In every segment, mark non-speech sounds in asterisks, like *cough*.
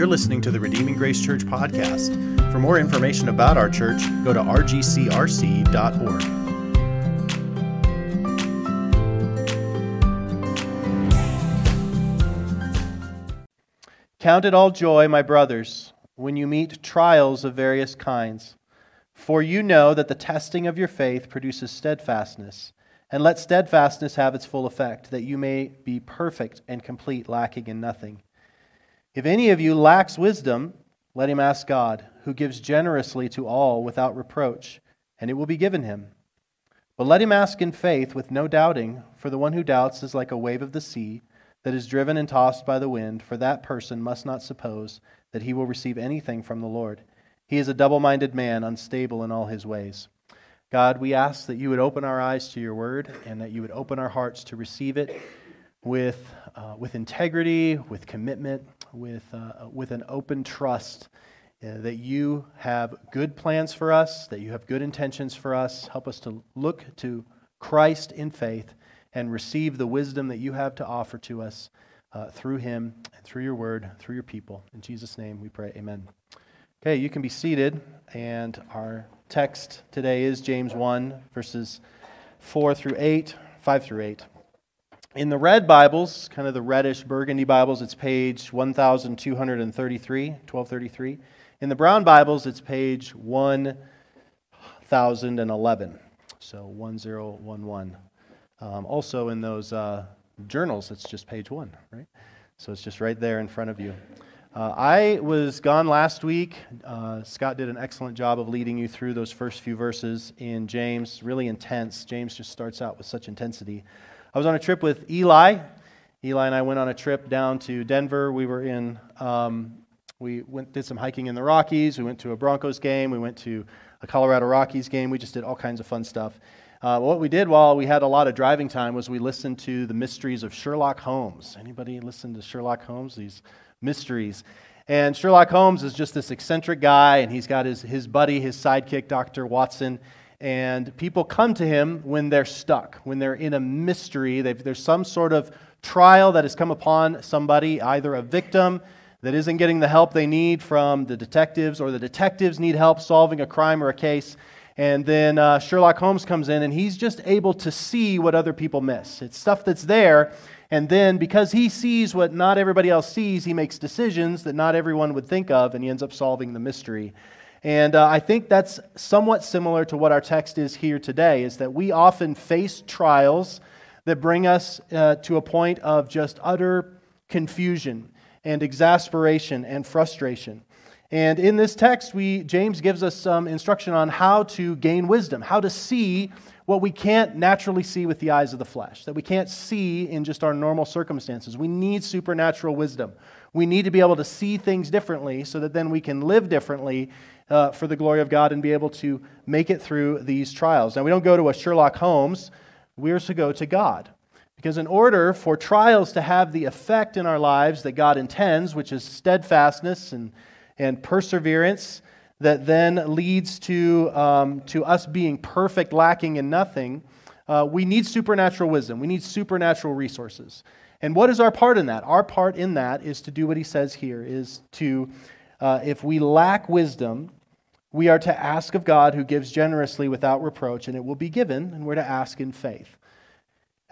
You're listening to the Redeeming Grace Church podcast. For more information about our church, go to rgcrc.org. Count it all joy, my brothers, when you meet trials of various kinds, for you know that the testing of your faith produces steadfastness. And let steadfastness have its full effect, that you may be perfect and complete, lacking in nothing. If any of you lacks wisdom, let him ask God, who gives generously to all without reproach, and it will be given him. But let him ask in faith with no doubting, for the one who doubts is like a wave of the sea that is driven and tossed by the wind, for that person must not suppose that he will receive anything from the Lord. He is a double minded man, unstable in all his ways. God, we ask that you would open our eyes to your word and that you would open our hearts to receive it with, uh, with integrity, with commitment, with, uh, with an open trust uh, that you have good plans for us, that you have good intentions for us. Help us to look to Christ in faith and receive the wisdom that you have to offer to us uh, through him and through your word, through your people. In Jesus' name we pray, amen. Okay, you can be seated, and our text today is James 1, verses 4 through 8, 5 through 8. In the red Bibles, kind of the reddish burgundy Bibles, it's page 1233, 1233. In the brown Bibles, it's page 1011, so 1011. Um, also in those uh, journals, it's just page 1, right? So it's just right there in front of you. Uh, I was gone last week. Uh, Scott did an excellent job of leading you through those first few verses in James. Really intense. James just starts out with such intensity. I was on a trip with Eli. Eli and I went on a trip down to Denver. We were in, um, we went did some hiking in the Rockies. We went to a Broncos game. We went to a Colorado Rockies game. We just did all kinds of fun stuff. Uh, what we did while we had a lot of driving time was we listened to the mysteries of Sherlock Holmes. Anybody listen to Sherlock Holmes? These mysteries. And Sherlock Holmes is just this eccentric guy, and he's got his, his buddy, his sidekick, Dr. Watson. And people come to him when they're stuck, when they're in a mystery. There's some sort of trial that has come upon somebody, either a victim that isn't getting the help they need from the detectives, or the detectives need help solving a crime or a case. And then uh, Sherlock Holmes comes in, and he's just able to see what other people miss. It's stuff that's there, and then, because he sees what not everybody else sees, he makes decisions that not everyone would think of, and he ends up solving the mystery. And uh, I think that's somewhat similar to what our text is here today, is that we often face trials that bring us uh, to a point of just utter confusion and exasperation and frustration. And in this text, we, James gives us some instruction on how to gain wisdom, how to see what we can't naturally see with the eyes of the flesh, that we can't see in just our normal circumstances. We need supernatural wisdom. We need to be able to see things differently so that then we can live differently uh, for the glory of God and be able to make it through these trials. Now, we don't go to a Sherlock Holmes, we're to go to God. Because in order for trials to have the effect in our lives that God intends, which is steadfastness and, and perseverance, that then leads to, um, to us being perfect, lacking in nothing, uh, we need supernatural wisdom. We need supernatural resources. And what is our part in that? Our part in that is to do what he says here is to, uh, if we lack wisdom, we are to ask of God who gives generously without reproach, and it will be given, and we're to ask in faith.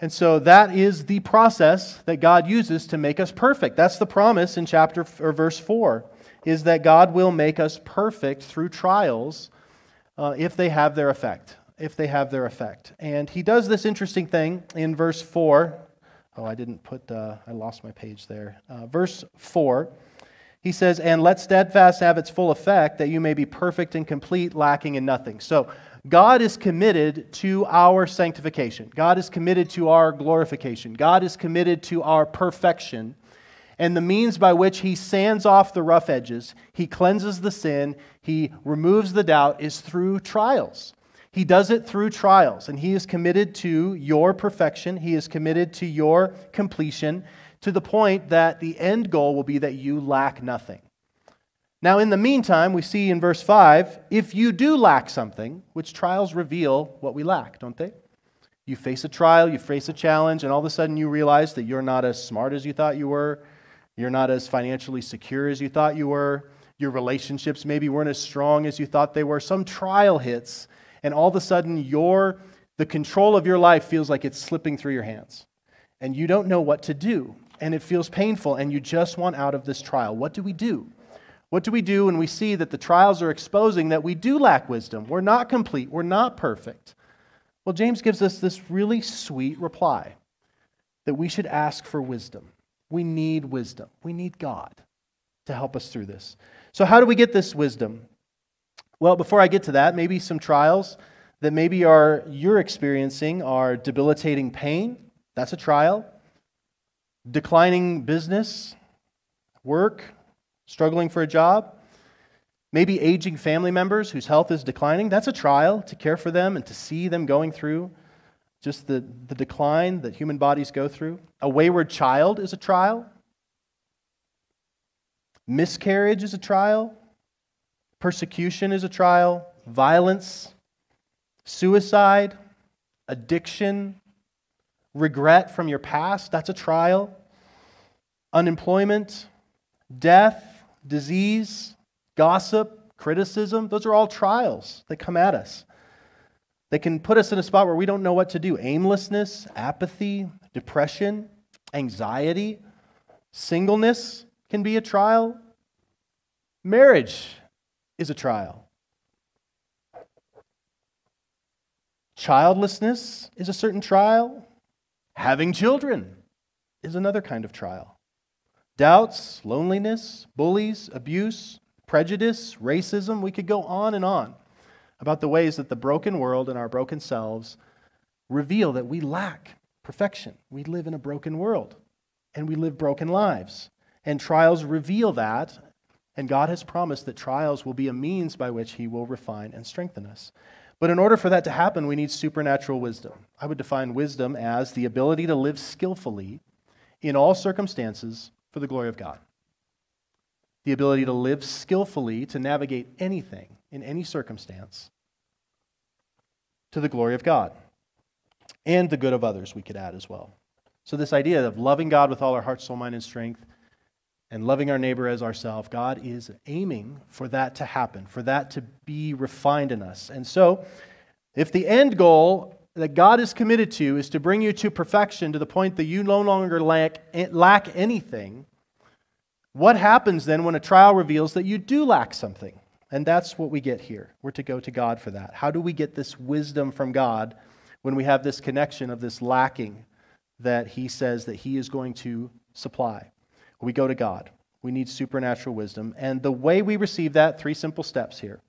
And so that is the process that God uses to make us perfect. That's the promise in chapter or verse 4 is that God will make us perfect through trials uh, if they have their effect. If they have their effect. And he does this interesting thing in verse 4. Oh, I didn't put, uh, I lost my page there. Uh, verse 4, he says, And let steadfast have its full effect, that you may be perfect and complete, lacking in nothing. So, God is committed to our sanctification. God is committed to our glorification. God is committed to our perfection and the means by which he sands off the rough edges, he cleanses the sin, he removes the doubt, is through trials. He does it through trials, and he is committed to your perfection. He is committed to your completion to the point that the end goal will be that you lack nothing. Now, in the meantime, we see in verse 5 if you do lack something, which trials reveal what we lack, don't they? You face a trial, you face a challenge, and all of a sudden you realize that you're not as smart as you thought you were You're not as financially secure as you thought you were. Your relationships maybe weren't as strong as you thought they were. Some trial hits, and all of a sudden, your, the control of your life feels like it's slipping through your hands. And you don't know what to do. And it feels painful, and you just want out of this trial. What do we do? What do we do when we see that the trials are exposing that we do lack wisdom? We're not complete, we're not perfect. Well, James gives us this really sweet reply that we should ask for wisdom. We need wisdom. We need God to help us through this. So, how do we get this wisdom? Well, before I get to that, maybe some trials that maybe are you're experiencing are debilitating pain. That's a trial. Declining business, work, struggling for a job. Maybe aging family members whose health is declining. That's a trial to care for them and to see them going through just the, the decline that human bodies go through. A wayward child is a trial. Miscarriage is a trial. Persecution is a trial. Violence, suicide, addiction, regret from your past, that's a trial. Unemployment, death, disease, gossip, criticism, those are all trials that come at us. They can put us in a spot where we don't know what to do. Aimlessness, apathy, depression, anxiety, singleness can be a trial. Marriage is a trial. Childlessness is a certain trial. Having children is another kind of trial. Doubts, loneliness, bullies, abuse, prejudice, racism, we could go on and on about the ways that the broken world and our broken selves reveal that we lack perfection. We live in a broken world and we live broken lives. And trials reveal that, and God has promised that trials will be a means by which He will refine and strengthen us. But in order for that to happen, we need supernatural wisdom. I would define wisdom as the ability to live skillfully in all circumstances for the glory of God. The ability to live skillfully to navigate anything in any circumstance to the glory of God and the good of others, we could add as well. So, this idea of loving God with all our heart, soul, mind, and strength, and loving our neighbor as ourselves, God is aiming for that to happen, for that to be refined in us. And so, if the end goal that God is committed to is to bring you to perfection to the point that you no longer lack, lack anything, what happens then when a trial reveals that you do lack something? And that's what we get here. We're to go to God for that. How do we get this wisdom from God when we have this connection of this lacking that He says that He is going to supply? We go to God. We need supernatural wisdom. And the way we receive that, three simple steps here.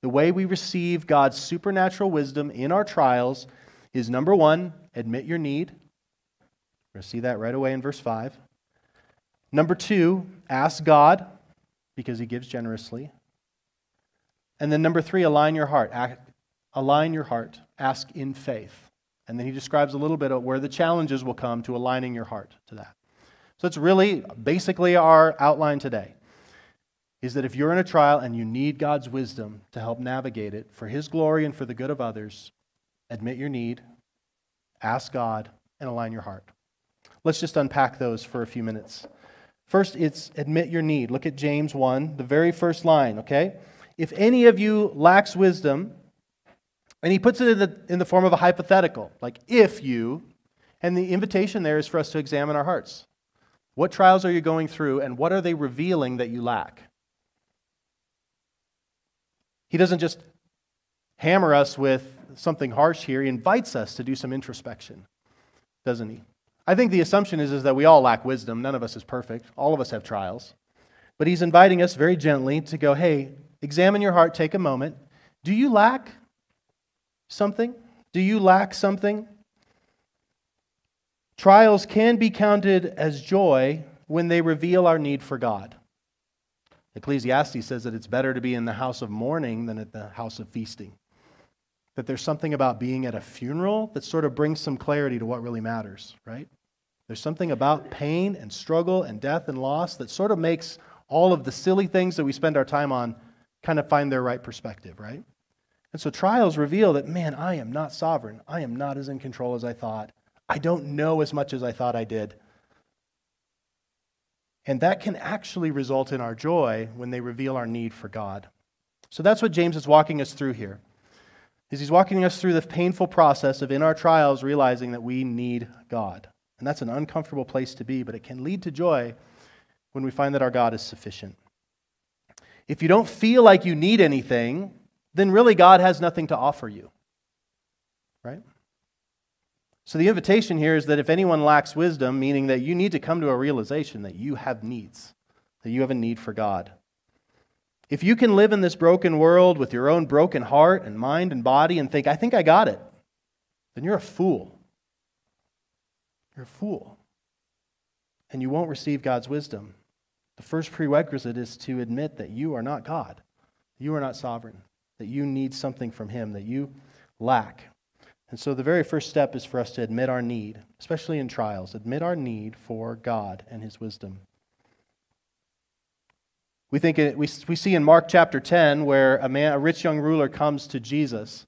The way we receive God's supernatural wisdom in our trials is number one, admit your need. We're going to see that right away in verse 5. Number two, ask God because He gives generously. And then number three, align your heart. Act, align your heart. Ask in faith. And then he describes a little bit of where the challenges will come to aligning your heart to that. So it's really basically our outline today. Is that if you're in a trial and you need God's wisdom to help navigate it for His glory and for the good of others, admit your need, ask God, and align your heart. Let's just unpack those for a few minutes. First, it's admit your need. Look at James 1, the very first line, okay? if any of you lacks wisdom, and he puts it in the, in the form of a hypothetical, like if you, and the invitation there is for us to examine our hearts. What trials are you going through, and what are they revealing that you lack? He doesn't just hammer us with something harsh here, he invites us to do some introspection, doesn't he? I think the assumption is, is that we all lack wisdom. None of us is perfect. All of us have trials. But he's inviting us very gently to go, hey, Examine your heart, take a moment. Do you lack something? Do you lack something? Trials can be counted as joy when they reveal our need for God. Ecclesiastes says that it's better to be in the house of mourning than at the house of feasting. That there's something about being at a funeral that sort of brings some clarity to what really matters, right? There's something about pain and struggle and death and loss that sort of makes all of the silly things that we spend our time on kind of find their right perspective, right? And so trials reveal that, man, I am not sovereign. I am not as in control as I thought. I don't know as much as I thought I did. And that can actually result in our joy when they reveal our need for God. So that's what James is walking us through here. Is he's walking us through the painful process of in our trials realizing that we need God. And that's an uncomfortable place to be, but it can lead to joy when we find that our God is sufficient. If you don't feel like you need anything, then really God has nothing to offer you. Right? So the invitation here is that if anyone lacks wisdom, meaning that you need to come to a realization that you have needs, that you have a need for God. If you can live in this broken world with your own broken heart and mind and body and think, I think I got it, then you're a fool. You're a fool. And you won't receive God's wisdom. The first prerequisite is to admit that you are not God, you are not sovereign, that you need something from Him, that you lack. And so the very first step is for us to admit our need, especially in trials, admit our need for God and His wisdom. We, think it, we, we see in Mark chapter 10 where a, man, a rich young ruler comes to Jesus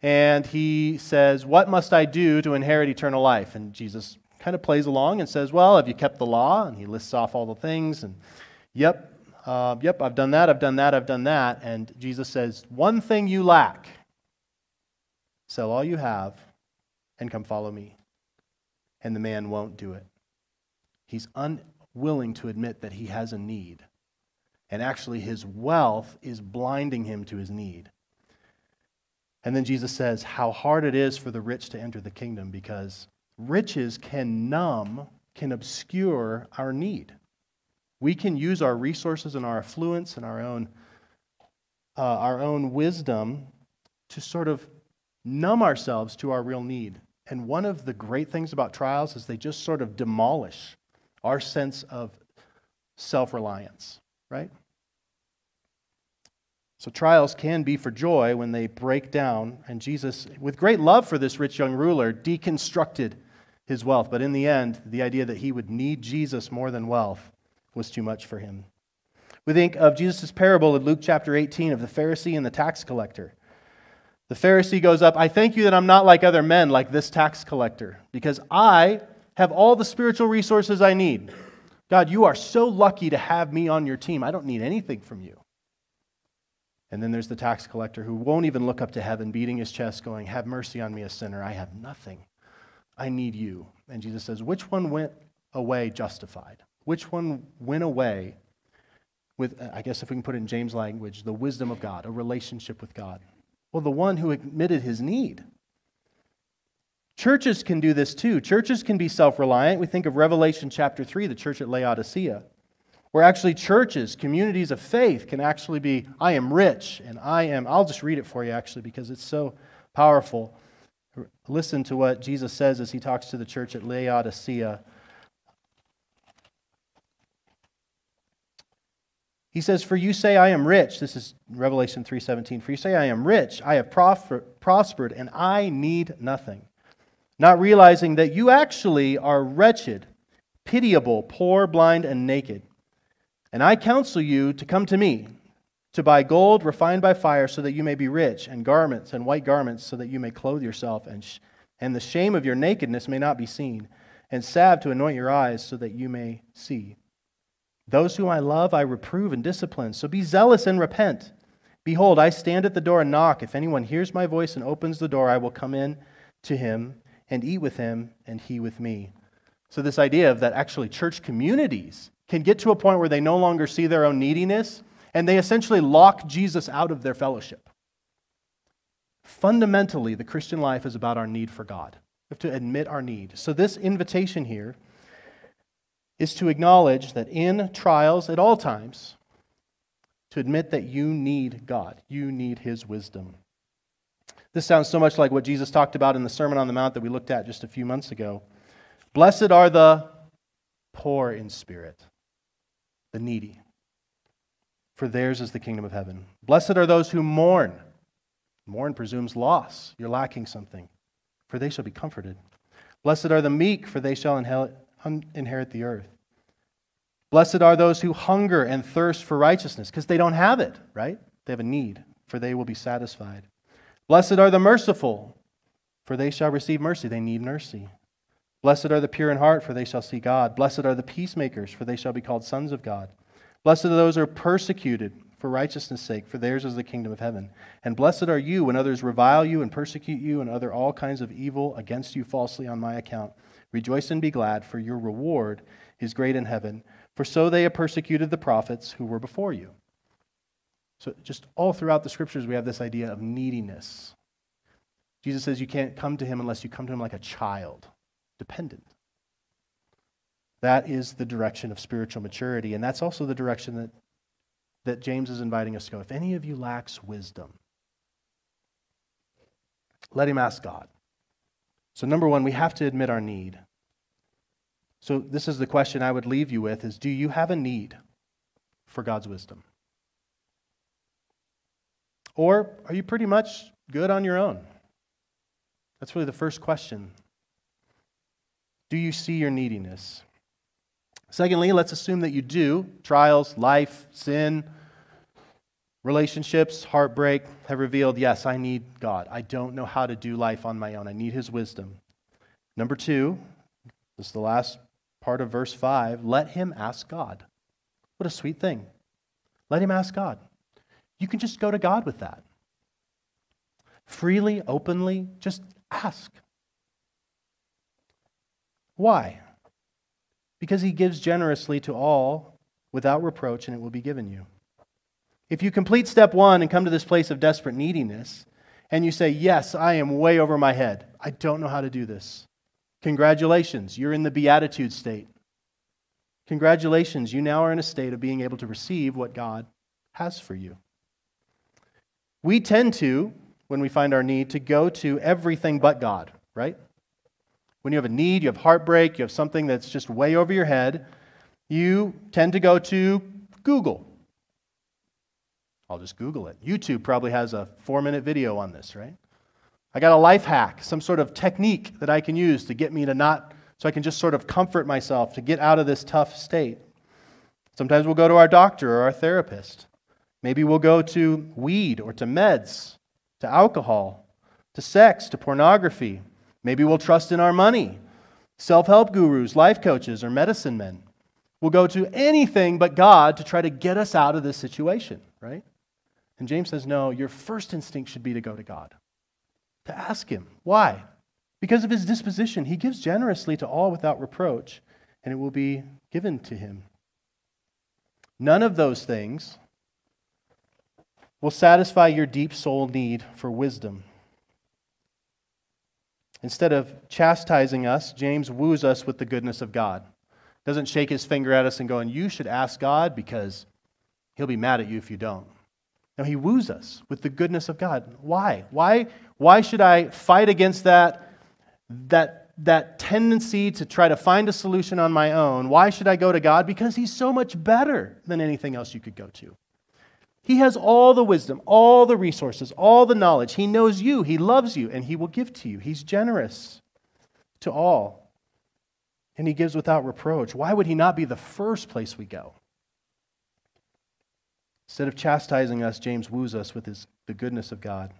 and he says, What must I do to inherit eternal life? And Jesus kind of plays along and says, Well, have you kept the law? And he lists off all the things. And, Yep, uh, yep, I've done that, I've done that, I've done that. And Jesus says, One thing you lack sell all you have and come follow me. And the man won't do it. He's unwilling to admit that he has a need. And actually, his wealth is blinding him to his need. And then Jesus says how hard it is for the rich to enter the kingdom because riches can numb, can obscure our need. We can use our resources and our affluence and our own, uh, our own wisdom to sort of numb ourselves to our real need. And one of the great things about trials is they just sort of demolish our sense of self reliance, right? So trials can be for joy when they break down. And Jesus, with great love for this rich young ruler, deconstructed his wealth. But in the end, the idea that he would need Jesus more than wealth was too much for him. We think of Jesus' parable in Luke chapter 18 of the Pharisee and the tax collector. The Pharisee goes up, I thank you that I'm not like other men, like this tax collector, because I have all the spiritual resources I need. God, you are so lucky to have me on your team. I don't need anything from you. And then there's the tax collector who won't even look up to heaven, beating his chest, going, Have mercy on me, a sinner. I have nothing. I need you. And Jesus says, Which one went away justified? Which one went away with, uh, I guess if we can put it in James' language, the wisdom of God, a relationship with God? Well, the one who admitted his need. Churches can do this too. Churches can be self reliant. We think of Revelation chapter 3, the church at Laodicea where actually churches, communities of faith can actually be, I am rich and I am, I'll just read it for you actually because it's so powerful. Listen to what Jesus says as he talks to the church at Laodicea. He says, "For you say I am rich." This is Revelation 3:17. "For you say I am rich, I have prospered, and I need nothing." Not realizing that you actually are wretched, pitiable, poor, blind, and naked. And I counsel you to come to me, to buy gold refined by fire, so that you may be rich, and garments and white garments, so that you may clothe yourself, and, sh- and the shame of your nakedness may not be seen, and salve to anoint your eyes, so that you may see. Those whom I love, I reprove and discipline. So be zealous and repent. Behold, I stand at the door and knock. If anyone hears my voice and opens the door, I will come in to him and eat with him, and he with me. So, this idea of that actually church communities can get to a point where they no longer see their own neediness and they essentially lock Jesus out of their fellowship. Fundamentally, the Christian life is about our need for God. We have to admit our need. So, this invitation here is to acknowledge that in trials at all times, to admit that you need God, you need His wisdom. This sounds so much like what Jesus talked about in the Sermon on the Mount that we looked at just a few months ago. Blessed are the poor in spirit, the needy, for theirs is the kingdom of heaven. Blessed are those who mourn. Mourn presumes loss. You're lacking something, for they shall be comforted. Blessed are the meek, for they shall inherit the earth. Blessed are those who hunger and thirst for righteousness, because they don't have it, right? They have a need, for they will be satisfied. Blessed are the merciful, for they shall receive mercy. They need mercy. Blessed are the pure in heart, for they shall see God. Blessed are the peacemakers, for they shall be called sons of God. Blessed are those who are persecuted for righteousness' sake, for theirs is the kingdom of heaven. And blessed are you when others revile you and persecute you and utter all kinds of evil against you falsely on my account. Rejoice and be glad, for your reward is great in heaven. For so they have persecuted the prophets who were before you. So, just all throughout the scriptures, we have this idea of neediness. Jesus says you can't come to him unless you come to him like a child, dependent. That is the direction of spiritual maturity, and that's also the direction that, that James is inviting us to go. If any of you lacks wisdom, let him ask God. So, number one, we have to admit our need. So, this is the question I would leave you with is do you have a need for God's wisdom? Or are you pretty much good on your own? That's really the first question. Do you see your neediness? Secondly, let's assume that you do. Trials, life, sin, relationships, heartbreak have revealed yes, I need God. I don't know how to do life on my own. I need His wisdom. Number two, this is the last part of verse 5 let him ask God. What a sweet thing. Let him ask God. You can just go to God with that. Freely, openly, just ask. Why? Because he gives generously to all without reproach, and it will be given you. If you complete step one and come to this place of desperate neediness, and you say, Yes, I am way over my head, I don't know how to do this. Congratulations, you're in the beatitude state. Congratulations, you now are in a state of being able to receive what God has for you. We tend to, when we find our need, to go to everything but God, right? When you have a need, you have heartbreak, you have something that's just way over your head, you tend to go to Google. I'll just Google it. YouTube probably has a four minute video on this, right? I got a life hack, some sort of technique that I can use to get me to not, so I can just sort of comfort myself to get out of this tough state. Sometimes we'll go to our doctor or our therapist. Maybe we'll go to weed or to meds, to alcohol, to sex, to pornography. Maybe we'll trust in our money, self help gurus, life coaches, or medicine men. We'll go to anything but God to try to get us out of this situation, right? And James says, no, your first instinct should be to go to God, to ask Him. Why? Because of His disposition. He gives generously to all without reproach, and it will be given to Him. None of those things will satisfy your deep soul need for wisdom. Instead of chastising us, James woos us with the goodness of God. Doesn't shake his finger at us and go, you should ask God because he'll be mad at you if you don't. He woos us with the goodness of God. Why? Why, why should I fight against that, that, that tendency to try to find a solution on my own? Why should I go to God? Because he's so much better than anything else you could go to. He has all the wisdom, all the resources, all the knowledge. He knows you, He loves you, and He will give to you. He's generous to all, and He gives without reproach. Why would He not be the first place we go? Instead of chastising us, James woos us with his, the goodness of God.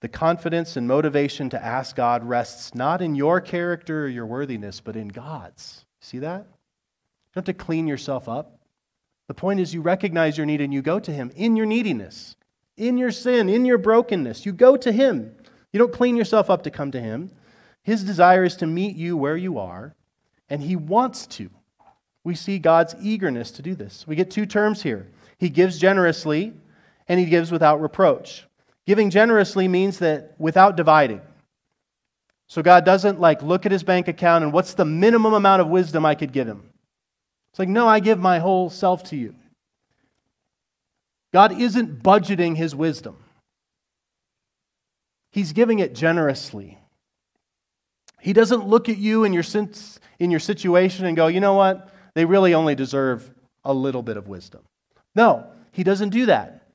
The confidence and motivation to ask God rests not in your character or your worthiness, but in God's. See that? You don't have to clean yourself up. The point is, you recognize your need and you go to Him in your neediness, in your sin, in your brokenness. You go to Him. You don't clean yourself up to come to Him. His desire is to meet you where you are, and He wants to. We see God's eagerness to do this. We get two terms here He gives generously, and He gives without reproach. Giving generously means that without dividing. So God doesn't like look at his bank account and what's the minimum amount of wisdom I could give him. It's like, no, I give my whole self to you. God isn't budgeting his wisdom, he's giving it generously. He doesn't look at you in your, in your situation and go, you know what? They really only deserve a little bit of wisdom. No, he doesn't do that.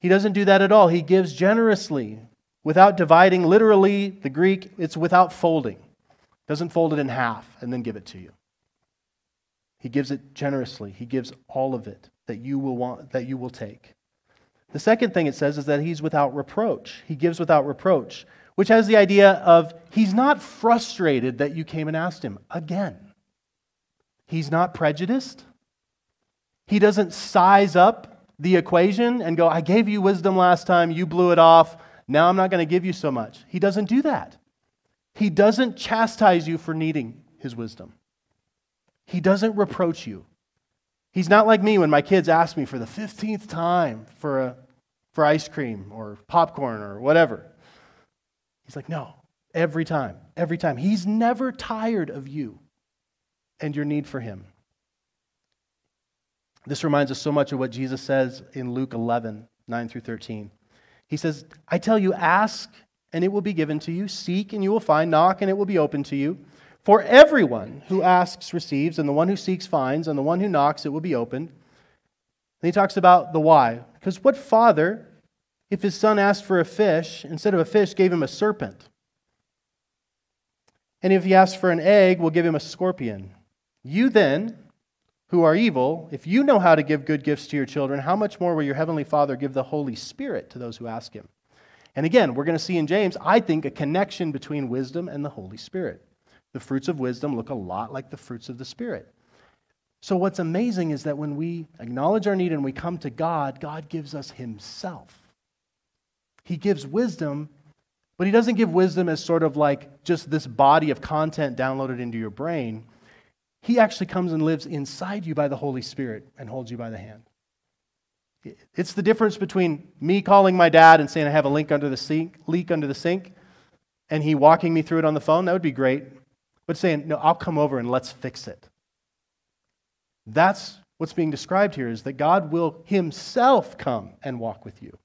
He doesn't do that at all. He gives generously without dividing. Literally, the Greek, it's without folding. Doesn't fold it in half and then give it to you. He gives it generously. He gives all of it that you will want that you will take. The second thing it says is that he's without reproach. He gives without reproach. which has the idea of he's not frustrated that you came and asked him again. He's not prejudiced. He doesn't size up the equation and go, I gave you wisdom last time, you blew it off, now I'm not going to give you so much. He doesn't do that. He doesn't chastise you for needing his wisdom. He doesn't reproach you. He's not like me when my kids ask me for the 15th time for, a, for ice cream or popcorn or whatever. He's like, no, every time, every time. He's never tired of you and your need for him. This reminds us so much of what Jesus says in Luke 11, 9 through 13. He says, I tell you, ask and it will be given to you, seek and you will find, knock and it will be open to you. For everyone who asks receives, and the one who seeks finds, and the one who knocks it will be opened. Then he talks about the why. Because what father, if his son asked for a fish, instead of a fish, gave him a serpent? And if he asked for an egg, will give him a scorpion? You then, who are evil, if you know how to give good gifts to your children, how much more will your heavenly Father give the Holy Spirit to those who ask him? And again, we're going to see in James, I think, a connection between wisdom and the Holy Spirit. The fruits of wisdom look a lot like the fruits of the Spirit. So, what's amazing is that when we acknowledge our need and we come to God, God gives us Himself. He gives wisdom, but He doesn't give wisdom as sort of like just this body of content downloaded into your brain. He actually comes and lives inside you by the Holy Spirit and holds you by the hand. It's the difference between me calling my dad and saying I have a leak under the sink, leak under the sink, and he walking me through it on the phone. That would be great but saying, No, I'll come over and let's fix it. That's what's being described here is that God will Himself come and walk with you.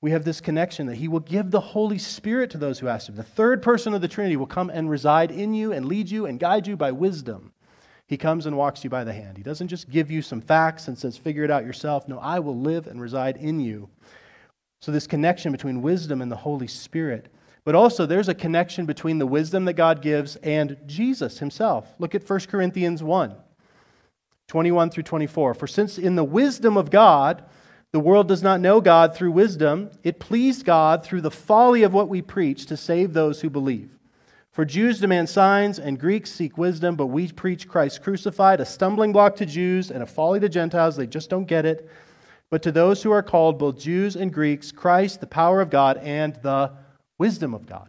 We have this connection that He will give the Holy Spirit to those who ask Him. The third person of the Trinity will come and reside in you and lead you and guide you by wisdom. He comes and walks you by the hand. He doesn't just give you some facts and says, figure it out yourself. No, I will live and reside in you. So, this connection between wisdom and the Holy Spirit but also, there's a connection between the wisdom that God gives and Jesus himself. Look at 1 Corinthians 1 21 through 24. For since in the wisdom of God, the world does not know God through wisdom, it pleased God through the folly of what we preach to save those who believe. For Jews demand signs and Greeks seek wisdom, but we preach Christ crucified, a stumbling block to Jews and a folly to Gentiles. They just don't get it. But to those who are called, both Jews and Greeks, Christ, the power of God and the wisdom of God.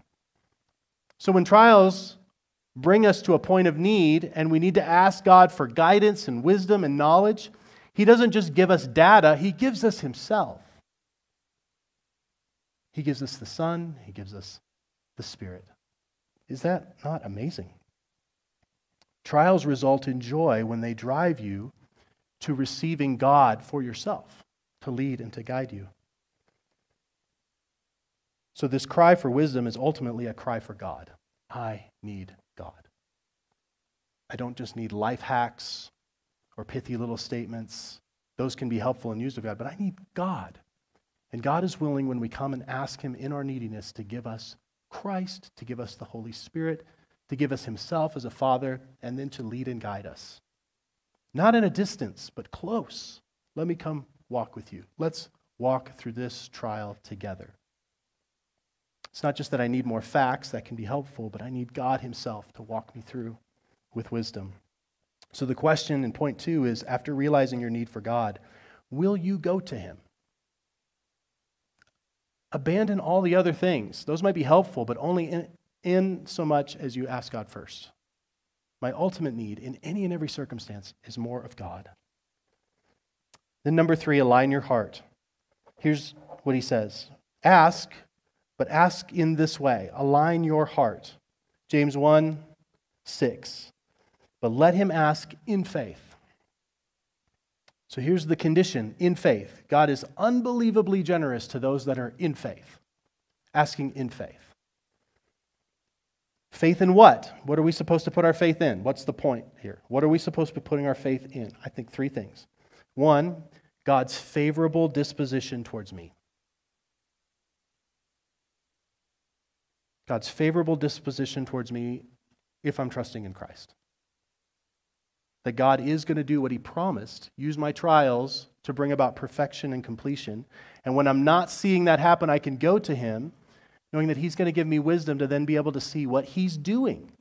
So when trials bring us to a point of need and we need to ask God for guidance and wisdom and knowledge, He doesn't just give us data, He gives us Himself. He gives us the Son, He gives us the Spirit. Is that not amazing? Trials result in joy when they drive you to receiving God for yourself, to lead and to guide you. So, this cry for wisdom is ultimately a cry for God. I need God. I don't just need life hacks or pithy little statements. Those can be helpful and used of God, but I need God. And God is willing, when we come and ask Him in our neediness, to give us Christ, to give us the Holy Spirit, to give us Himself as a Father, and then to lead and guide us. Not in a distance, but close. Let me come walk with you. Let's walk through this trial together. It's not just that I need more facts that can be helpful, but I need God Himself to walk me through with wisdom. So the question in point two is after realizing your need for God, will you go to Him? Abandon all the other things. Those might be helpful, but only in, in so much as you ask God first. My ultimate need in any and every circumstance is more of God. Then, number three, align your heart. Here's what he says Ask, but ask in this way align your heart. James 1 6. But let him ask in faith. So here's the condition in faith God is unbelievably generous to those that are in faith, asking in faith. Faith in what? What are we supposed to put our faith in? What's the point here? What are we supposed to be putting our faith in? I think three things. One, God's favorable disposition towards me. God's favorable disposition towards me if I'm trusting in Christ. That God is going to do what He promised, use my trials to bring about perfection and completion. And when I'm not seeing that happen, I can go to Him knowing that He's going to give me wisdom to then be able to see what He's doing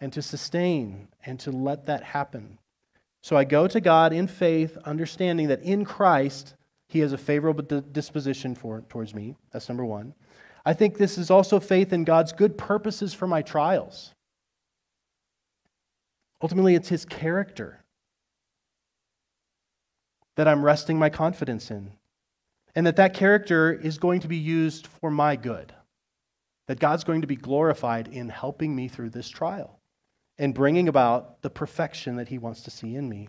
and to sustain and to let that happen. So I go to God in faith, understanding that in Christ, He has a favorable disposition for, towards me. That's number one. I think this is also faith in God's good purposes for my trials. Ultimately, it's His character that I'm resting my confidence in. And that that character is going to be used for my good. That God's going to be glorified in helping me through this trial and bringing about the perfection that He wants to see in me.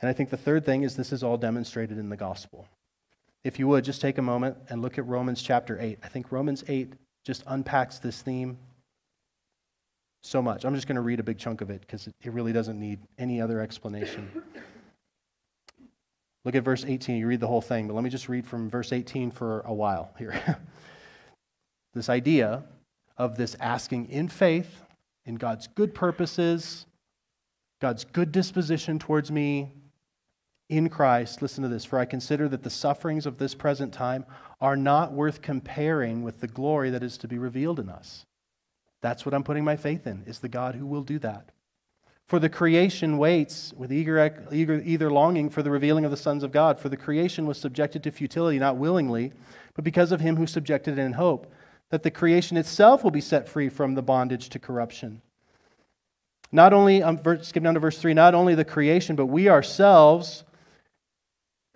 And I think the third thing is this is all demonstrated in the gospel. If you would, just take a moment and look at Romans chapter 8. I think Romans 8 just unpacks this theme so much. I'm just going to read a big chunk of it because it really doesn't need any other explanation. *laughs* Look at verse 18. You read the whole thing, but let me just read from verse 18 for a while here. *laughs* this idea of this asking in faith, in God's good purposes, God's good disposition towards me in Christ. Listen to this. For I consider that the sufferings of this present time are not worth comparing with the glory that is to be revealed in us. That's what I'm putting my faith in, is the God who will do that. For the creation waits with eager, eager, either longing for the revealing of the sons of God. For the creation was subjected to futility, not willingly, but because of him who subjected it in hope, that the creation itself will be set free from the bondage to corruption. Not only, um, skip down to verse 3, not only the creation, but we ourselves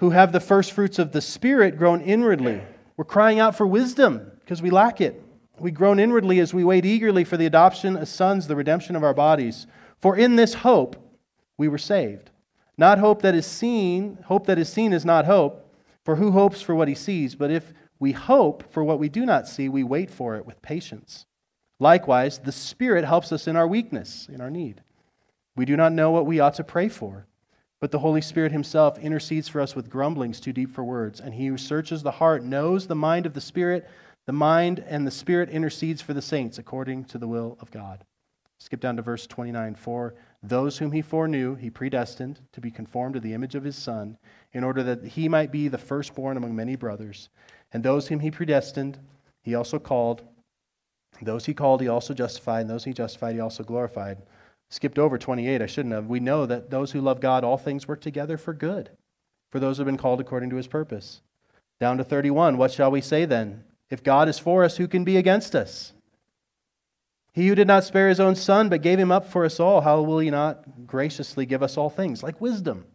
who have the first fruits of the Spirit groan inwardly. We're crying out for wisdom because we lack it. We groan inwardly as we wait eagerly for the adoption as sons, the redemption of our bodies. For in this hope we were saved. Not hope that is seen, hope that is seen is not hope, for who hopes for what he sees? But if we hope for what we do not see, we wait for it with patience. Likewise, the Spirit helps us in our weakness, in our need. We do not know what we ought to pray for, but the Holy Spirit Himself intercedes for us with grumblings too deep for words. And He who searches the heart knows the mind of the Spirit. The mind and the Spirit intercedes for the saints according to the will of God. Skip down to verse 29. For those whom he foreknew, he predestined to be conformed to the image of his Son, in order that he might be the firstborn among many brothers. And those whom he predestined, he also called. Those he called, he also justified. And those he justified, he also glorified. Skipped over 28, I shouldn't have. We know that those who love God, all things work together for good, for those who have been called according to his purpose. Down to 31, what shall we say then? If God is for us, who can be against us? He who did not spare his own son, but gave him up for us all, how will he not graciously give us all things, like wisdom?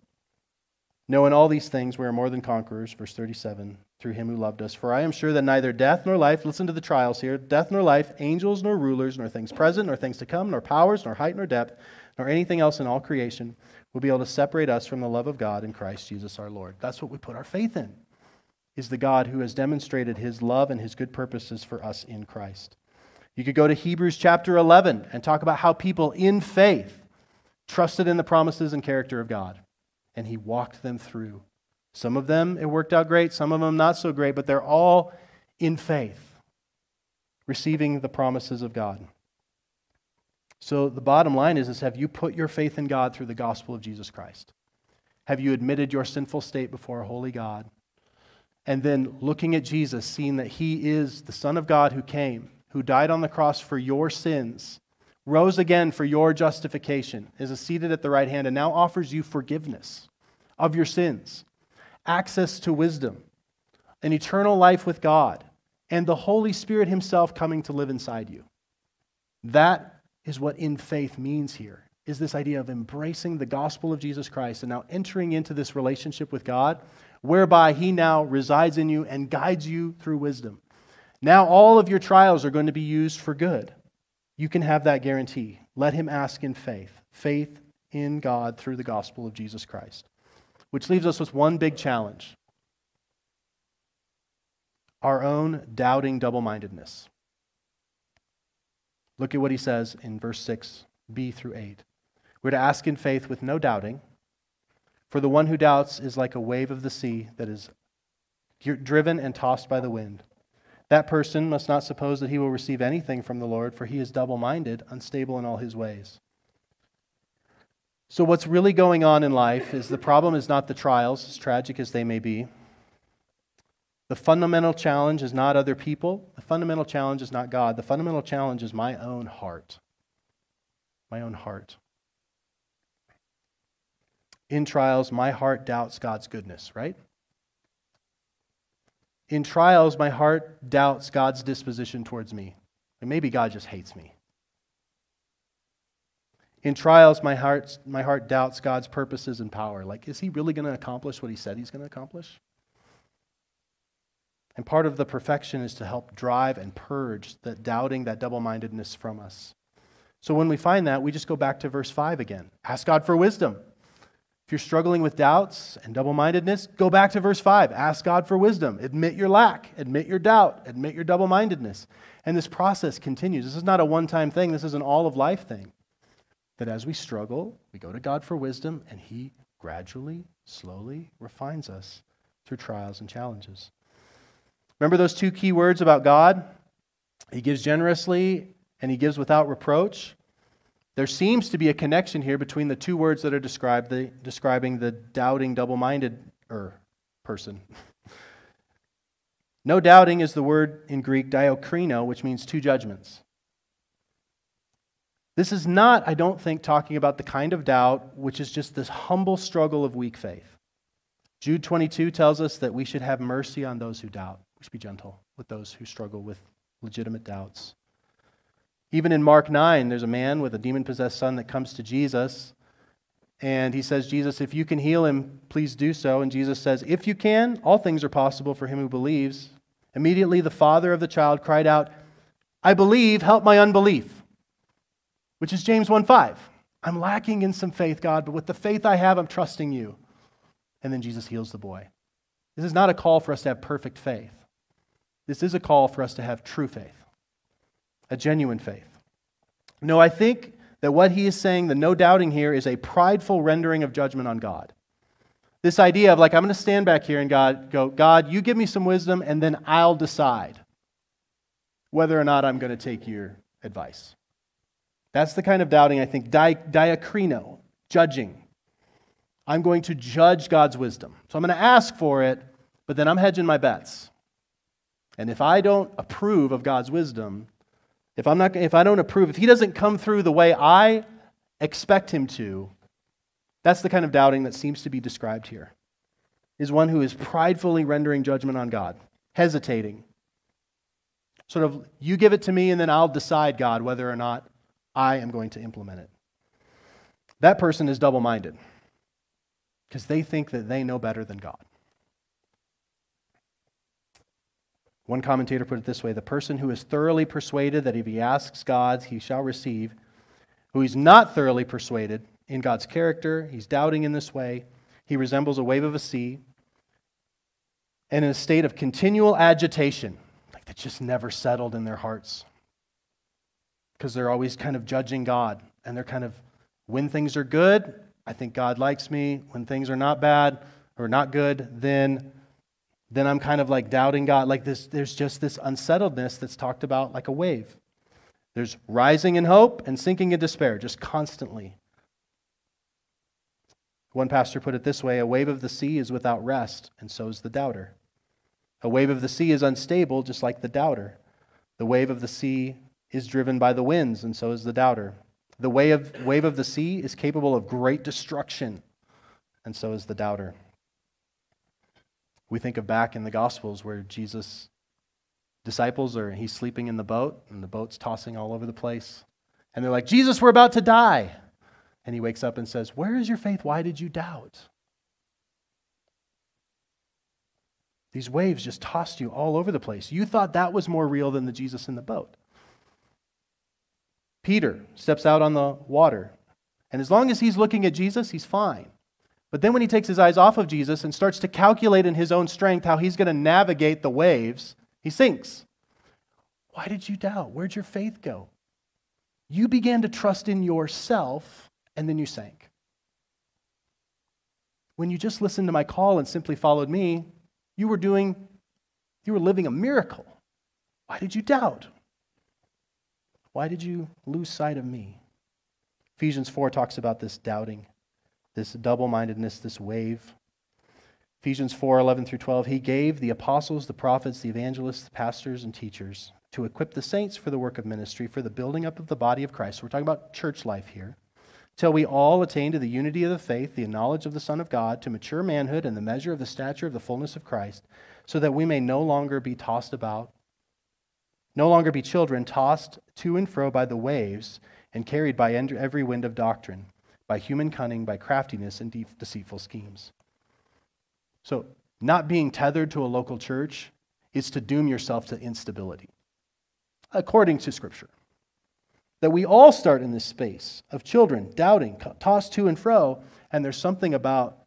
Knowing all these things we are more than conquerors, verse 37, through him who loved us. For I am sure that neither death nor life, listen to the trials here, death nor life, angels nor rulers, nor things present, nor things to come, nor powers, nor height nor depth, nor anything else in all creation will be able to separate us from the love of God in Christ Jesus our Lord. That's what we put our faith in, is the God who has demonstrated his love and his good purposes for us in Christ. You could go to Hebrews chapter 11 and talk about how people in faith trusted in the promises and character of God, and he walked them through. Some of them, it worked out great, some of them not so great, but they're all in faith, receiving the promises of God. So the bottom line is, is have you put your faith in God through the gospel of Jesus Christ? Have you admitted your sinful state before a holy God? And then looking at Jesus, seeing that he is the Son of God who came who died on the cross for your sins, rose again for your justification, is seated at the right hand, and now offers you forgiveness of your sins, access to wisdom, an eternal life with God, and the Holy Spirit Himself coming to live inside you. That is what in faith means here. Is this idea of embracing the gospel of Jesus Christ and now entering into this relationship with God, whereby He now resides in you and guides you through wisdom. Now all of your trials are going to be used for good. You can have that guarantee. Let him ask in faith faith in God through the gospel of Jesus Christ. Which leaves us with one big challenge our own doubting double mindedness. Look at what he says in verse 6, B through 8. We're to ask in faith with no doubting, for the one who doubts is like a wave of the sea that is driven and tossed by the wind. That person must not suppose that he will receive anything from the Lord, for he is double minded, unstable in all his ways. So, what's really going on in life is the problem is not the trials, as tragic as they may be. The fundamental challenge is not other people. The fundamental challenge is not God. The fundamental challenge is my own heart. My own heart. In trials, my heart doubts God's goodness, right? In trials, my heart doubts God's disposition towards me. And maybe God just hates me. In trials, my heart, my heart doubts God's purposes and power. Like, is he really going to accomplish what he said he's going to accomplish? And part of the perfection is to help drive and purge that doubting, that double mindedness from us. So when we find that, we just go back to verse 5 again. Ask God for wisdom. If you're struggling with doubts and double mindedness, go back to verse 5. Ask God for wisdom. Admit your lack. Admit your doubt. Admit your double mindedness. And this process continues. This is not a one time thing, this is an all of life thing. That as we struggle, we go to God for wisdom, and He gradually, slowly refines us through trials and challenges. Remember those two key words about God? He gives generously and He gives without reproach. There seems to be a connection here between the two words that are described, the, describing the doubting, double minded er, person. *laughs* no doubting is the word in Greek diakrino, which means two judgments. This is not, I don't think, talking about the kind of doubt which is just this humble struggle of weak faith. Jude 22 tells us that we should have mercy on those who doubt. We should be gentle with those who struggle with legitimate doubts. Even in Mark 9, there's a man with a demon possessed son that comes to Jesus. And he says, Jesus, if you can heal him, please do so. And Jesus says, If you can, all things are possible for him who believes. Immediately, the father of the child cried out, I believe, help my unbelief, which is James 1 5. I'm lacking in some faith, God, but with the faith I have, I'm trusting you. And then Jesus heals the boy. This is not a call for us to have perfect faith. This is a call for us to have true faith a genuine faith. No, I think that what he is saying, the no doubting here, is a prideful rendering of judgment on God. This idea of like, I'm going to stand back here and God go, God, you give me some wisdom, and then I'll decide whether or not I'm going to take your advice. That's the kind of doubting, I think, di- diakrino, judging. I'm going to judge God's wisdom. So I'm going to ask for it, but then I'm hedging my bets. And if I don't approve of God's wisdom, if, I'm not, if I don't approve, if he doesn't come through the way I expect him to, that's the kind of doubting that seems to be described here. Is one who is pridefully rendering judgment on God, hesitating. Sort of, you give it to me and then I'll decide, God, whether or not I am going to implement it. That person is double minded because they think that they know better than God. One commentator put it this way the person who is thoroughly persuaded that if he asks God, he shall receive, who is not thoroughly persuaded in God's character, he's doubting in this way, he resembles a wave of a sea, and in a state of continual agitation, like that just never settled in their hearts. Because they're always kind of judging God, and they're kind of, when things are good, I think God likes me. When things are not bad or not good, then then I'm kind of like doubting God. Like this, there's just this unsettledness that's talked about like a wave. There's rising in hope and sinking in despair, just constantly. One pastor put it this way a wave of the sea is without rest, and so is the doubter. A wave of the sea is unstable, just like the doubter. The wave of the sea is driven by the winds, and so is the doubter. The wave of, wave of the sea is capable of great destruction, and so is the doubter. We think of back in the Gospels where Jesus' disciples are, he's sleeping in the boat, and the boat's tossing all over the place. And they're like, Jesus, we're about to die. And he wakes up and says, Where is your faith? Why did you doubt? These waves just tossed you all over the place. You thought that was more real than the Jesus in the boat. Peter steps out on the water. And as long as he's looking at Jesus, he's fine. But then when he takes his eyes off of Jesus and starts to calculate in his own strength how he's going to navigate the waves, he sinks. Why did you doubt? Where'd your faith go? You began to trust in yourself and then you sank. When you just listened to my call and simply followed me, you were doing, you were living a miracle. Why did you doubt? Why did you lose sight of me? Ephesians 4 talks about this doubting this double mindedness, this wave. Ephesians 4 11 through 12. He gave the apostles, the prophets, the evangelists, the pastors, and teachers to equip the saints for the work of ministry, for the building up of the body of Christ. So we're talking about church life here. Till we all attain to the unity of the faith, the knowledge of the Son of God, to mature manhood and the measure of the stature of the fullness of Christ, so that we may no longer be tossed about, no longer be children tossed to and fro by the waves and carried by every wind of doctrine, by human cunning, by craftiness and deceitful schemes. So, not being tethered to a local church is to doom yourself to instability, according to Scripture. That we all start in this space of children doubting, tossed to and fro, and there's something about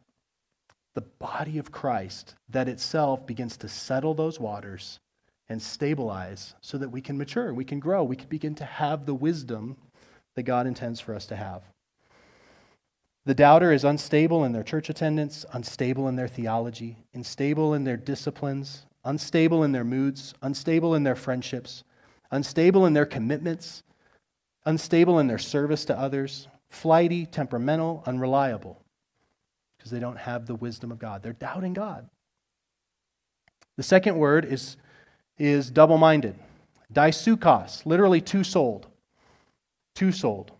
the body of Christ that itself begins to settle those waters and stabilize so that we can mature, we can grow, we can begin to have the wisdom that God intends for us to have. The doubter is unstable in their church attendance, unstable in their theology, unstable in their disciplines, unstable in their moods, unstable in their friendships, unstable in their commitments, unstable in their service to others, flighty, temperamental, unreliable, because they don't have the wisdom of God. They're doubting God. The second word is, is double minded. Dipsuchos, literally two souled. Two souled.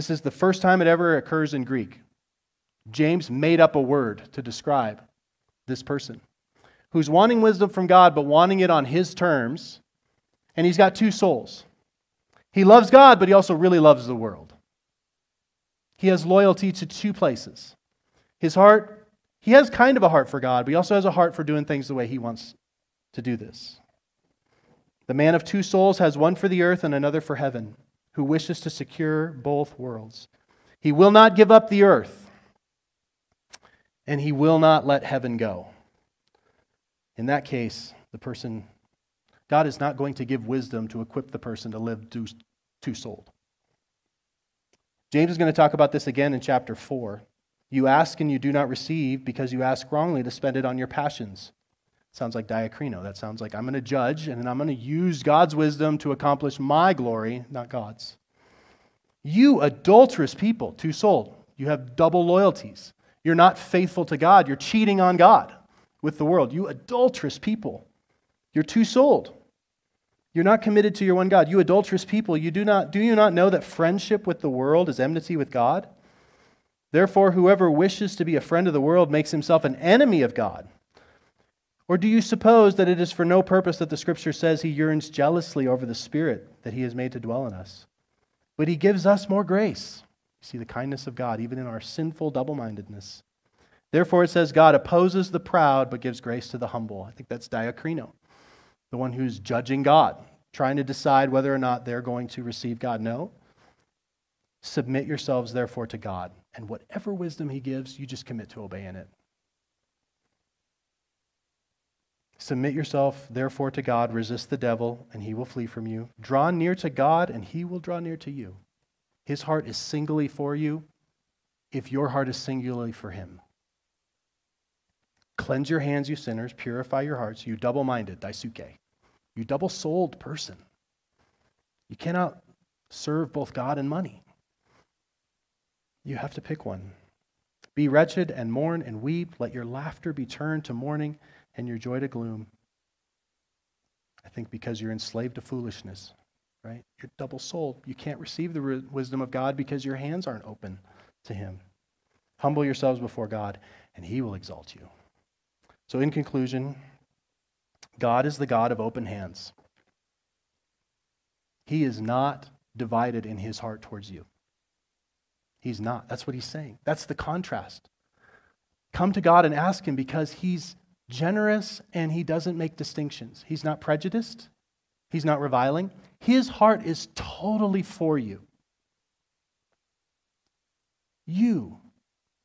This is the first time it ever occurs in Greek. James made up a word to describe this person who's wanting wisdom from God, but wanting it on his terms. And he's got two souls. He loves God, but he also really loves the world. He has loyalty to two places. His heart, he has kind of a heart for God, but he also has a heart for doing things the way he wants to do this. The man of two souls has one for the earth and another for heaven, who wishes to secure both worlds. He will not give up the earth, and he will not let heaven go. In that case, the person God is not going to give wisdom to equip the person to live two souled. James is going to talk about this again in chapter 4. You ask and you do not receive because you ask wrongly to spend it on your passions. Sounds like diakrino. That sounds like I'm going to judge and I'm going to use God's wisdom to accomplish my glory, not God's. You adulterous people, two souled, you have double loyalties. You're not faithful to God. You're cheating on God with the world. You adulterous people. You're two souled. You're not committed to your one God. You adulterous people, you do not do you not know that friendship with the world is enmity with God? Therefore whoever wishes to be a friend of the world makes himself an enemy of God. Or do you suppose that it is for no purpose that the scripture says he yearns jealously over the spirit that he has made to dwell in us? But he gives us more grace. You see the kindness of God even in our sinful double-mindedness. Therefore it says God opposes the proud but gives grace to the humble. I think that's diakrino the one who's judging God, trying to decide whether or not they're going to receive God. No. Submit yourselves, therefore, to God. And whatever wisdom He gives, you just commit to obeying it. Submit yourself, therefore, to God. Resist the devil, and he will flee from you. Draw near to God, and he will draw near to you. His heart is singly for you if your heart is singularly for him. Cleanse your hands, you sinners. Purify your hearts, you double minded, daisuke. You double souled person. You cannot serve both God and money. You have to pick one. Be wretched and mourn and weep. Let your laughter be turned to mourning and your joy to gloom. I think because you're enslaved to foolishness, right? You're double souled. You can't receive the wisdom of God because your hands aren't open to Him. Humble yourselves before God, and He will exalt you. So, in conclusion, God is the God of open hands. He is not divided in his heart towards you. He's not. That's what he's saying. That's the contrast. Come to God and ask him because he's generous and he doesn't make distinctions. He's not prejudiced, he's not reviling. His heart is totally for you. You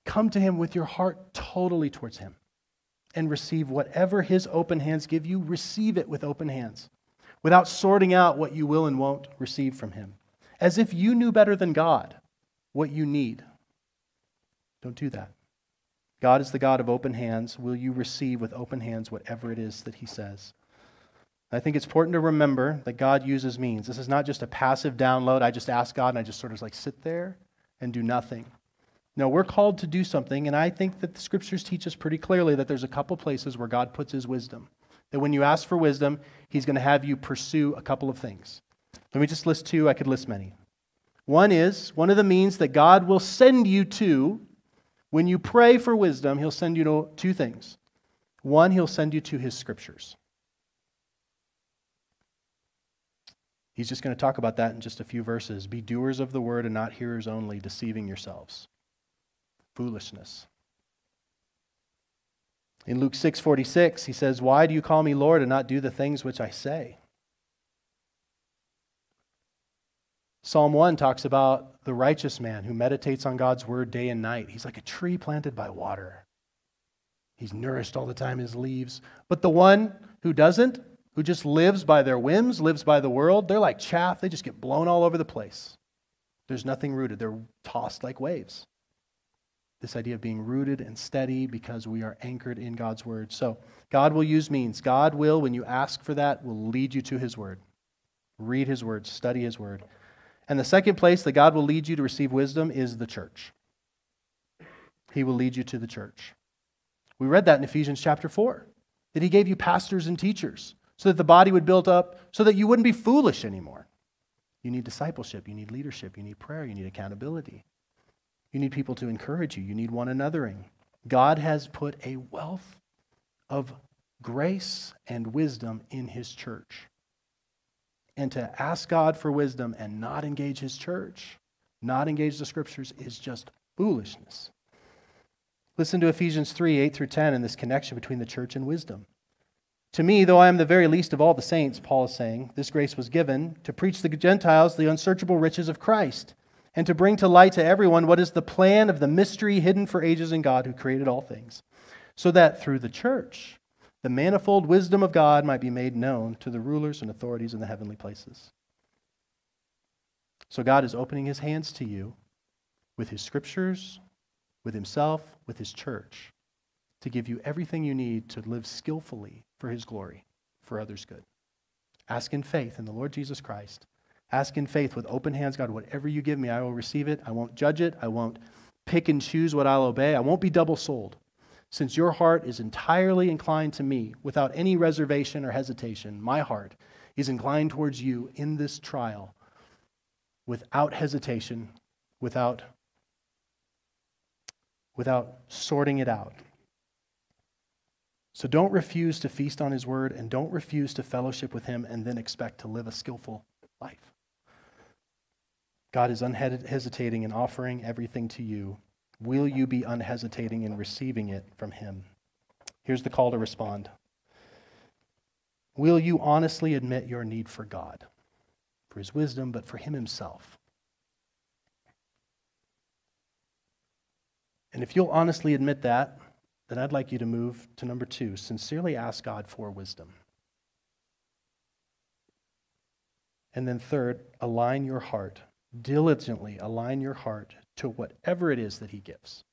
come to him with your heart totally towards him and receive whatever his open hands give you, receive it with open hands, without sorting out what you will and won't receive from him, as if you knew better than God what you need. Don't do that. God is the God of open hands. Will you receive with open hands whatever it is that he says? I think it's important to remember that God uses means. This is not just a passive download. I just ask God and I just sort of like sit there and do nothing. No, we're called to do something, and I think that the scriptures teach us pretty clearly that there's a couple places where God puts his wisdom. That when you ask for wisdom, he's going to have you pursue a couple of things. Let me just list two, I could list many. One is one of the means that God will send you to when you pray for wisdom, he'll send you to two things. One, he'll send you to his scriptures. He's just going to talk about that in just a few verses. Be doers of the word and not hearers only, deceiving yourselves. Foolishness. In Luke 6:46, he says, "Why do you call me Lord and not do the things which I say?" Psalm 1 talks about the righteous man who meditates on God's word day and night. He's like a tree planted by water. He's nourished all the time his leaves. But the one who doesn't, who just lives by their whims, lives by the world, they're like chaff. They just get blown all over the place. There's nothing rooted, they're tossed like waves. This idea of being rooted and steady because we are anchored in God's word. So, God will use means. God will, when you ask for that, will lead you to his word. Read his word, study his word. And the second place that God will lead you to receive wisdom is the church. He will lead you to the church. We read that in Ephesians chapter 4, that he gave you pastors and teachers so that the body would build up, so that you wouldn't be foolish anymore. You need discipleship, you need leadership, you need prayer, you need accountability. You need people to encourage you, you need one anothering. God has put a wealth of grace and wisdom in his church. And to ask God for wisdom and not engage his church, not engage the scriptures, is just foolishness. Listen to Ephesians 3 8 through 10 and this connection between the church and wisdom. To me, though I am the very least of all the saints, Paul is saying, this grace was given to preach the Gentiles the unsearchable riches of Christ, and to bring to light to everyone what is the plan of the mystery hidden for ages in God who created all things, so that through the church the manifold wisdom of God might be made known to the rulers and authorities in the heavenly places. So God is opening his hands to you with his scriptures, with himself, with his church, to give you everything you need to live skillfully for his glory, for others' good. Ask in faith in the Lord Jesus Christ. Ask in faith with open hands, God, whatever you give me, I will receive it. I won't judge it. I won't pick and choose what I'll obey. I won't be double souled. Since your heart is entirely inclined to me without any reservation or hesitation, my heart is inclined towards you in this trial without hesitation, without, without sorting it out. So don't refuse to feast on his word and don't refuse to fellowship with him and then expect to live a skillful life. God is unhesitating in offering everything to you. Will you be unhesitating in receiving it from him? Here's the call to respond. Will you honestly admit your need for God, for his wisdom, but for him himself? And if you'll honestly admit that, then I'd like you to move to number two sincerely ask God for wisdom. And then, third, align your heart, diligently align your heart to whatever it is that He gives.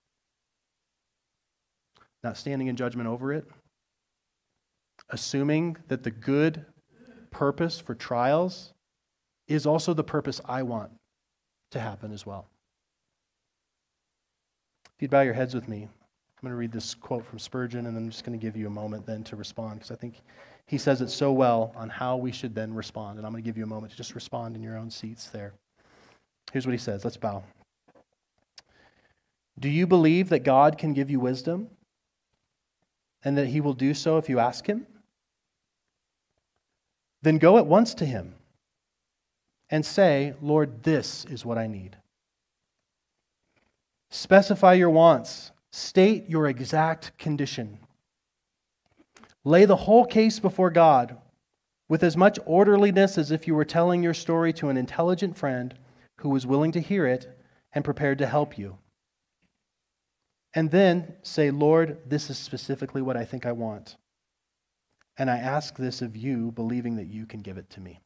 Not standing in judgment over it, assuming that the good purpose for trials is also the purpose I want to happen as well. If you'd bow your heads with me. I'm going to read this quote from Spurgeon, and I'm just going to give you a moment then to respond because I think he says it so well on how we should then respond. And I'm going to give you a moment to just respond in your own seats there. Here's what he says. Let's bow. Do you believe that God can give you wisdom and that he will do so if you ask him? Then go at once to him and say, Lord, this is what I need. Specify your wants State your exact condition. Lay the whole case before God with as much orderliness as if you were telling your story to an intelligent friend who was willing to hear it and prepared to help you. And then say, Lord, this is specifically what I think I want. And I ask this of you, believing that you can give it to me.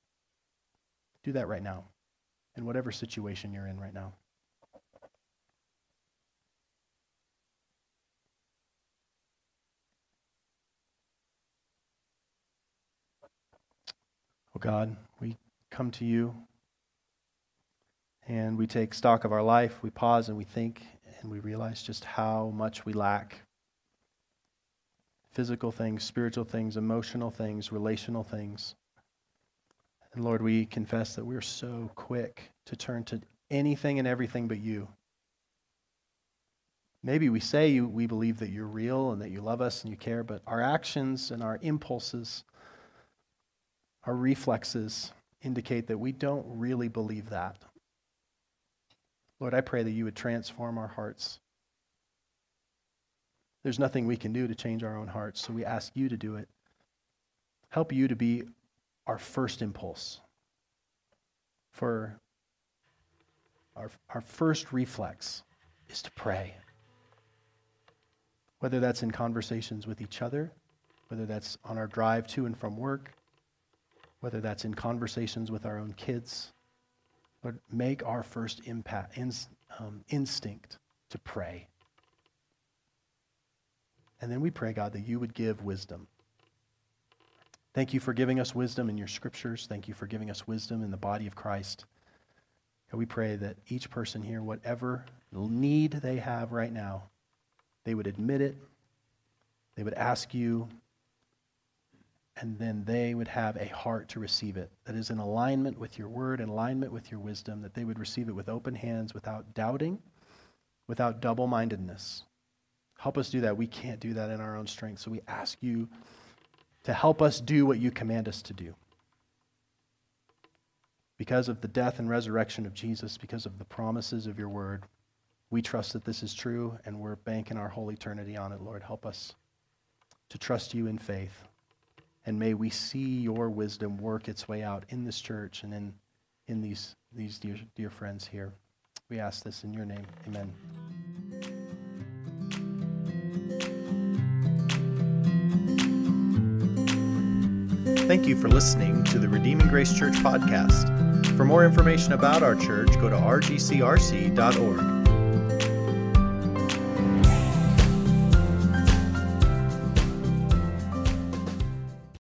Do that right now, in whatever situation you're in right now. Oh God, we come to you and we take stock of our life, we pause and we think, and we realize just how much we lack physical things, spiritual things, emotional things, relational things. And Lord, we confess that we're so quick to turn to anything and everything but you. Maybe we say you, we believe that you're real and that you love us and you care, but our actions and our impulses, our reflexes indicate that we don't really believe that. Lord, I pray that you would transform our hearts. There's nothing we can do to change our own hearts, so we ask you to do it. Help you to be our first impulse. For our, our first reflex is to pray. Whether that's in conversations with each other, whether that's on our drive to and from work, whether that's in conversations with our own kids. Lord, make our first impact, ins, um, instinct to pray. And then we pray, God, that you would give wisdom. Thank you for giving us wisdom in your scriptures. Thank you for giving us wisdom in the body of Christ. And we pray that each person here, whatever need they have right now, they would admit it, they would ask you, and then they would have a heart to receive it that is in alignment with your word, in alignment with your wisdom, that they would receive it with open hands, without doubting, without double mindedness. Help us do that. We can't do that in our own strength. So we ask you to help us do what you command us to do. Because of the death and resurrection of Jesus, because of the promises of your word, we trust that this is true and we're banking our whole eternity on it, Lord. Help us to trust you in faith. And may we see your wisdom work its way out in this church and in, in these, these dear, dear friends here. We ask this in your name. Amen. Thank you for listening to the Redeeming Grace Church podcast. For more information about our church, go to rgcrc.org.